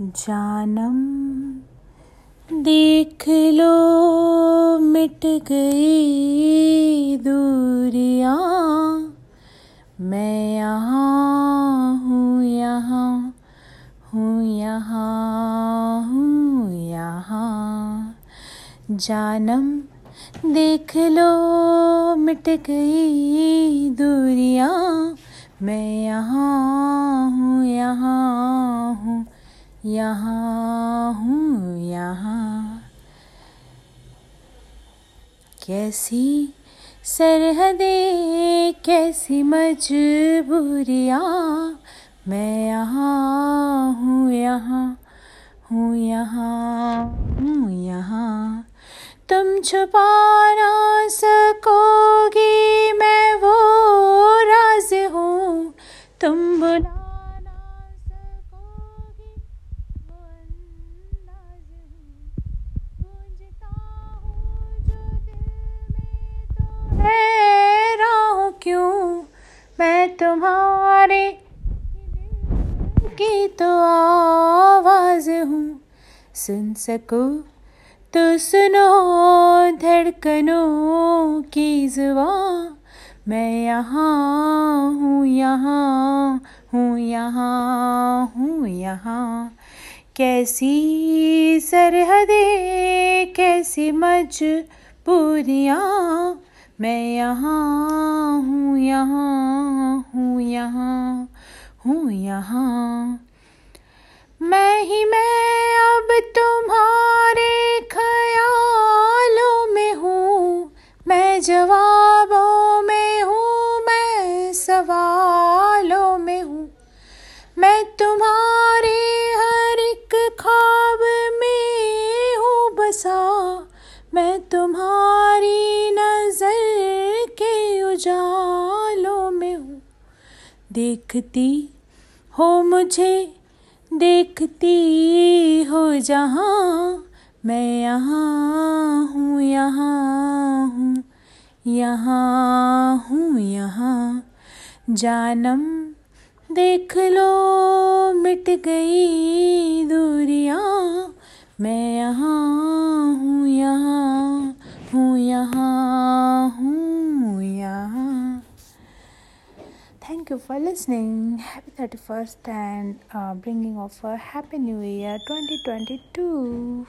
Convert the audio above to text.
जानम। देख लो, मिट गई दूरियाँ। मैं यहाँ हूँ यहाँ हूँ यहाँ हूँ, यहाँ। जानम, देख लो, मिट गई दूरियाँ। मैं यहाँ यहाँ हूँ, यहाँ। कैसी सरहदें, कैसी मजबूरियाँ। मैं यहाँ हूँ यहाँ हूँ यहाँ हूँ, यहाँ। तुम छुपा ना सकोगी, मैं वो राज हूँ। तुम बुला तुम्हारे की तो आवाज़ हूँ। सुन सको तो सुनो धड़कनों की जुआ मैं यहाँ हूँ यहाँ हूँ यहाँ हूँ, यहाँ। कैसी सरहदें, कैसी मजबूरियाँ। मैं यहाँ हूँ, यहाँ यहाँ, हूँ यहाँ। मैं ही मैं अब तुम्हारे ख्यालों में हूँ। मैं जवाबों में हूँ, मैं सवालों में हूँ। मैं तुम्हारे हर एक ख्वाब में हूँ बसा। मैं तुम्हारी नज़र के हूँ देखती हो मुझे, देखती हो जहाँ। मैं यहाँ हूँ यहाँ हूँ यहाँ हूँ, यहाँ। जानम देख लो, मिट गई दूरियाँ। मैं यहाँ Thank you for listening. Happy 31st and uh, bringing of a Happy New Year 2022.